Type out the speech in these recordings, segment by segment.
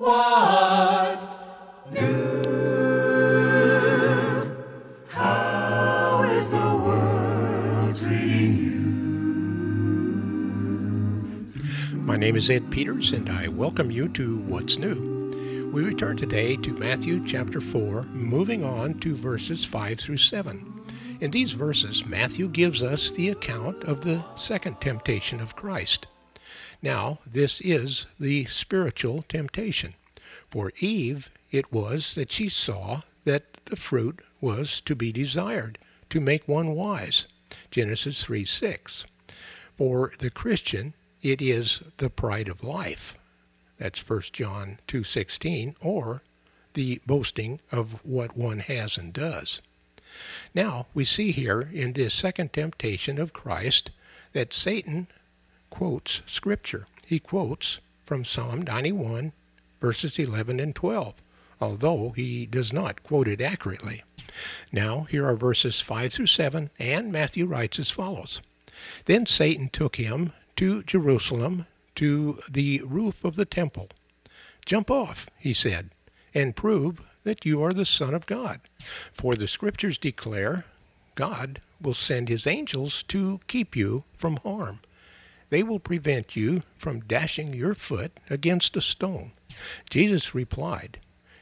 What's new? How is the world treating you? My name is Ed Peters, and I welcome you to What's New. We return today to Matthew chapter 4, moving on to verses 5 through 7. In these verses, Matthew gives us the account of the second temptation of Christ. Now, this is the spiritual temptation. For Eve, it was that she saw that the fruit was to be desired, to make one wise. Genesis 3 6. For the Christian, it is the pride of life. That's 1 John 2:16 or the boasting of what one has and does. Now, we see here in this second temptation of Christ that Satan quotes Scripture. He quotes from Psalm 91, verses 11 and 12, although he does not quote it accurately. Now, here are verses 5 through 7, and Matthew writes as follows Then Satan took him to Jerusalem, to the roof of the temple. Jump off, he said, and prove that you are the Son of God. For the Scriptures declare God will send his angels to keep you from harm. They will prevent you from dashing your foot against a stone. Jesus replied,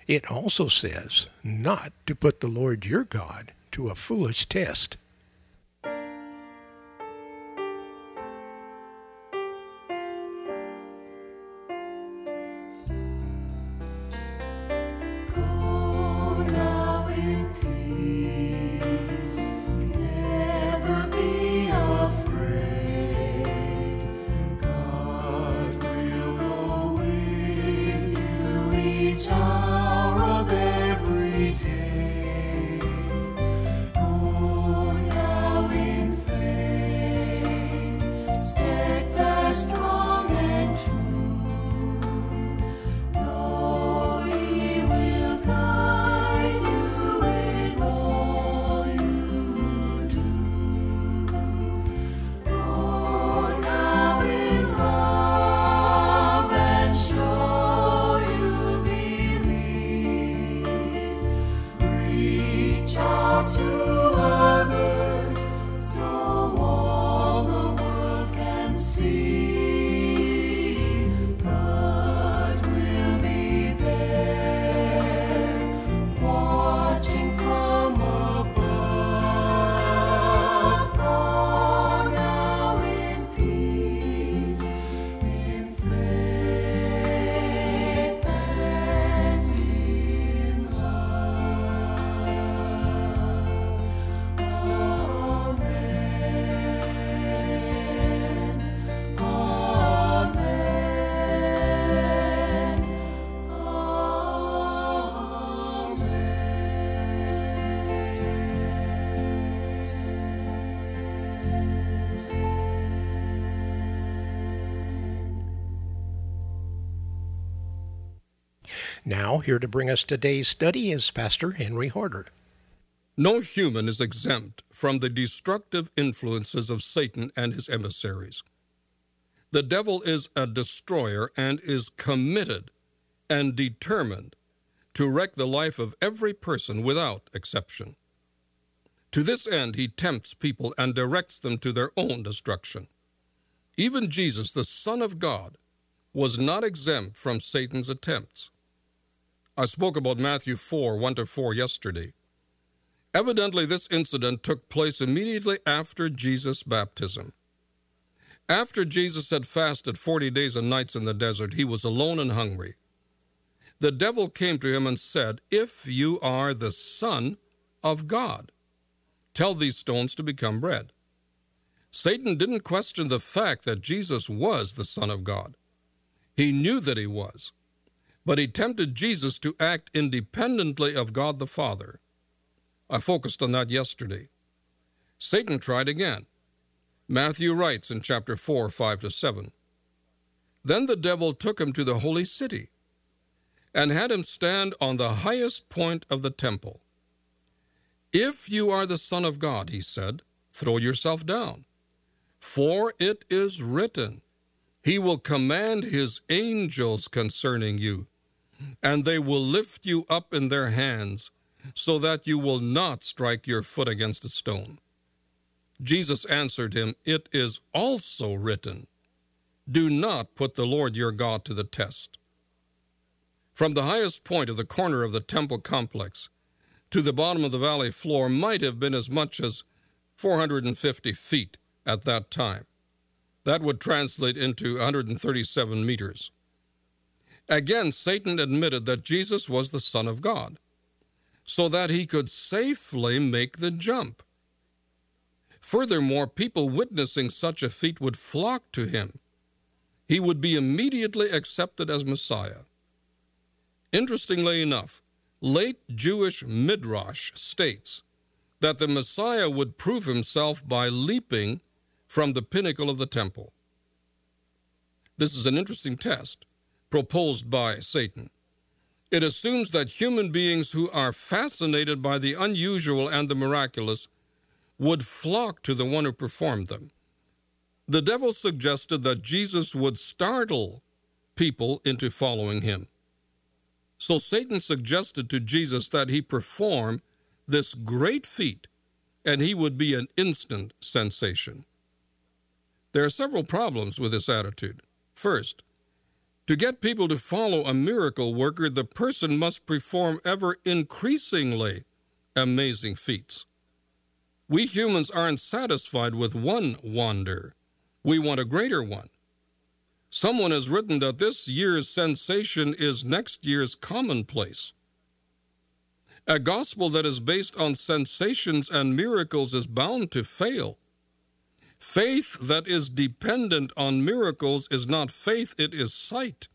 It also says not to put the Lord your God to a foolish test. See. Now, here to bring us today's study is Pastor Henry Horder. No human is exempt from the destructive influences of Satan and his emissaries. The devil is a destroyer and is committed and determined to wreck the life of every person without exception. To this end, he tempts people and directs them to their own destruction. Even Jesus, the Son of God, was not exempt from Satan's attempts. I spoke about Matthew 4 1 to 4 yesterday. Evidently, this incident took place immediately after Jesus' baptism. After Jesus had fasted 40 days and nights in the desert, he was alone and hungry. The devil came to him and said, If you are the Son of God, tell these stones to become bread. Satan didn't question the fact that Jesus was the Son of God. He knew that he was, but he tempted Jesus to act independently of God the Father. I focused on that yesterday. Satan tried again. Matthew writes in chapter 4, 5 to 7. Then the devil took him to the holy city and had him stand on the highest point of the temple. If you are the Son of God, he said, throw yourself down. For it is written, He will command His angels concerning you, and they will lift you up in their hands, so that you will not strike your foot against a stone. Jesus answered him, It is also written, Do not put the Lord your God to the test. From the highest point of the corner of the temple complex to the bottom of the valley floor might have been as much as 450 feet at that time. That would translate into 137 meters. Again, Satan admitted that Jesus was the Son of God, so that he could safely make the jump. Furthermore, people witnessing such a feat would flock to him. He would be immediately accepted as Messiah. Interestingly enough, late Jewish Midrash states that the Messiah would prove himself by leaping from the pinnacle of the temple. This is an interesting test proposed by Satan. It assumes that human beings who are fascinated by the unusual and the miraculous would flock to the one who performed them. The devil suggested that Jesus would startle people into following him. So Satan suggested to Jesus that he perform this great feat and he would be an instant sensation. There are several problems with this attitude. First, to get people to follow a miracle worker, the person must perform ever increasingly amazing feats. We humans aren't satisfied with one wonder, we want a greater one. Someone has written that this year's sensation is next year's commonplace. A gospel that is based on sensations and miracles is bound to fail. Faith that is dependent on miracles is not faith, it is sight.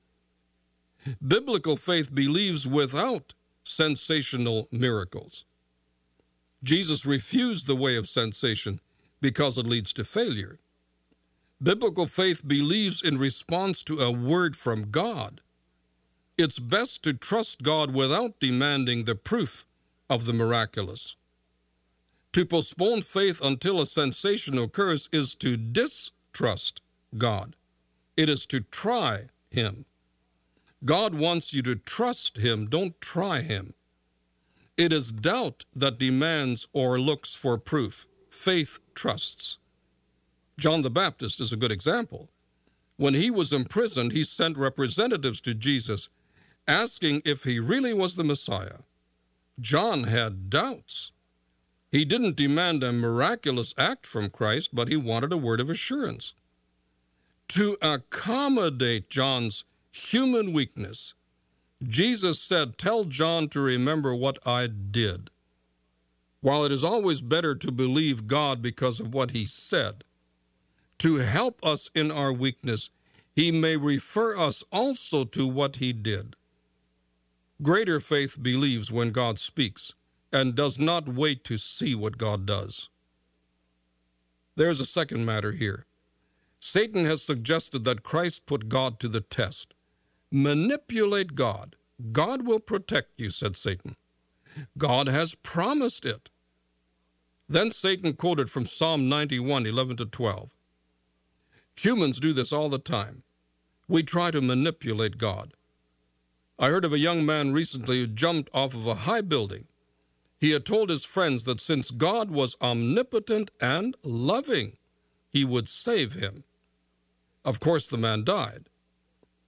Biblical faith believes without sensational miracles. Jesus refused the way of sensation because it leads to failure. Biblical faith believes in response to a word from God. It's best to trust God without demanding the proof of the miraculous. To postpone faith until a sensation occurs is to distrust God. It is to try Him. God wants you to trust Him, don't try Him. It is doubt that demands or looks for proof. Faith trusts. John the Baptist is a good example. When he was imprisoned, he sent representatives to Jesus asking if he really was the Messiah. John had doubts. He didn't demand a miraculous act from Christ, but he wanted a word of assurance. To accommodate John's human weakness, Jesus said, Tell John to remember what I did. While it is always better to believe God because of what he said, to help us in our weakness, he may refer us also to what he did. Greater faith believes when God speaks and does not wait to see what God does. There's a second matter here. Satan has suggested that Christ put God to the test. Manipulate God. God will protect you, said Satan. God has promised it. Then Satan quoted from Psalm 91 11 to 12. Humans do this all the time. We try to manipulate God. I heard of a young man recently who jumped off of a high building he had told his friends that since God was omnipotent and loving, he would save him. Of course, the man died.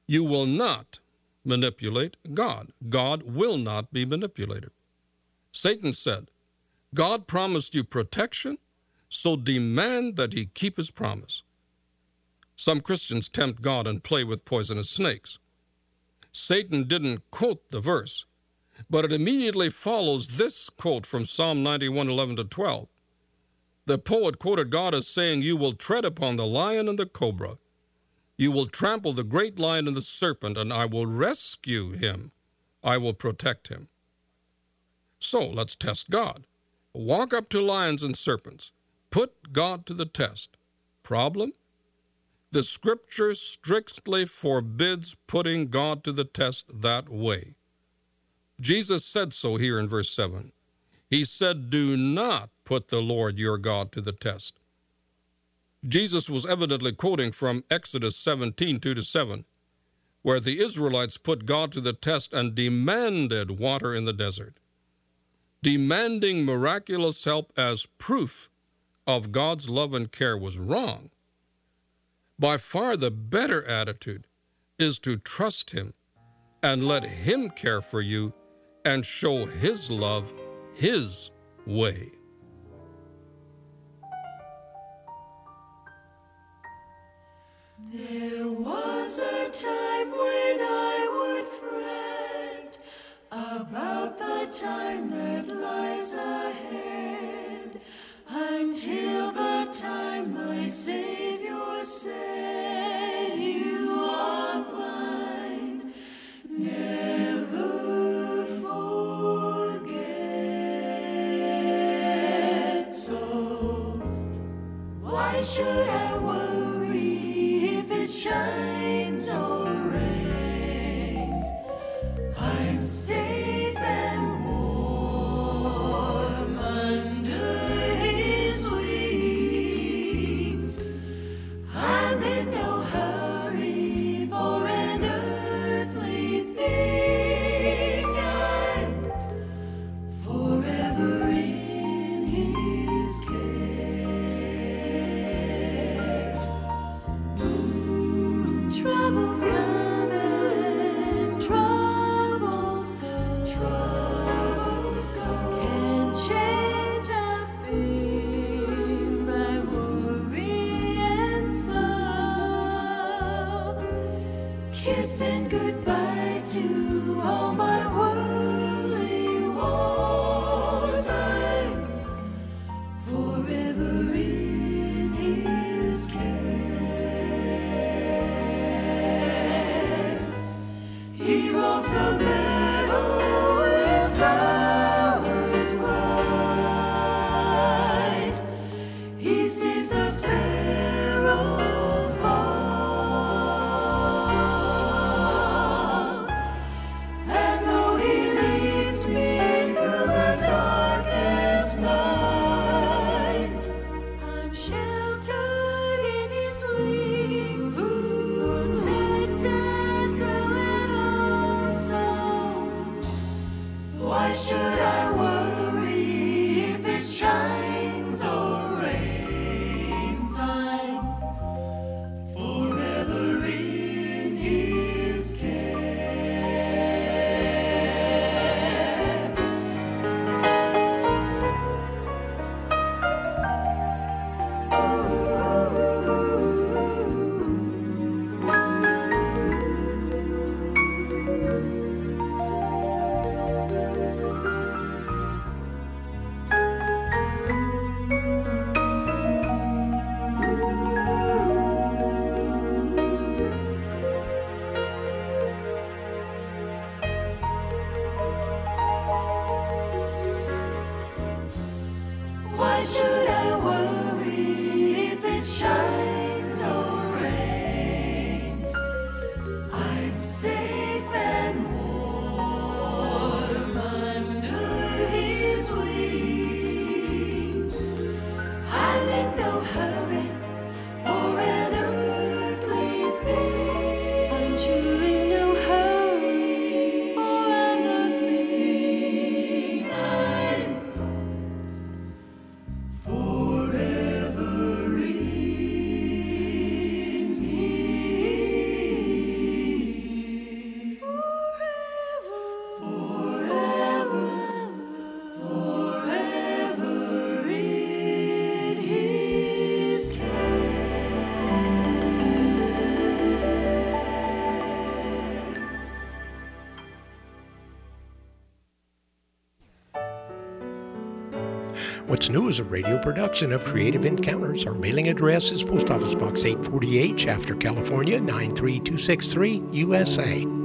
You will not manipulate God. God will not be manipulated. Satan said, God promised you protection, so demand that he keep his promise. Some Christians tempt God and play with poisonous snakes. Satan didn't quote the verse, but it immediately follows this quote from Psalm 91 11 to 12. The poet quoted God as saying, You will tread upon the lion and the cobra. You will trample the great lion and the serpent, and I will rescue him. I will protect him. So let's test God. Walk up to lions and serpents. Put God to the test. Problem? The scripture strictly forbids putting God to the test that way. Jesus said so here in verse 7. He said, Do not put the Lord your God to the test. Jesus was evidently quoting from Exodus 17 2 to 7. where the Israelites put God to the test and demanded water in the desert. Demanding miraculous help as proof of God's love and care was wrong. By far the better attitude is to trust Him and let Him care for you and show His love His way. There was a time when I would fret about the time that lies ahead until the time my Savior said, why should I worry if it shines or What's New is a radio production of Creative Encounters. Our mailing address is Post Office Box 840H, Shafter California 93263, USA.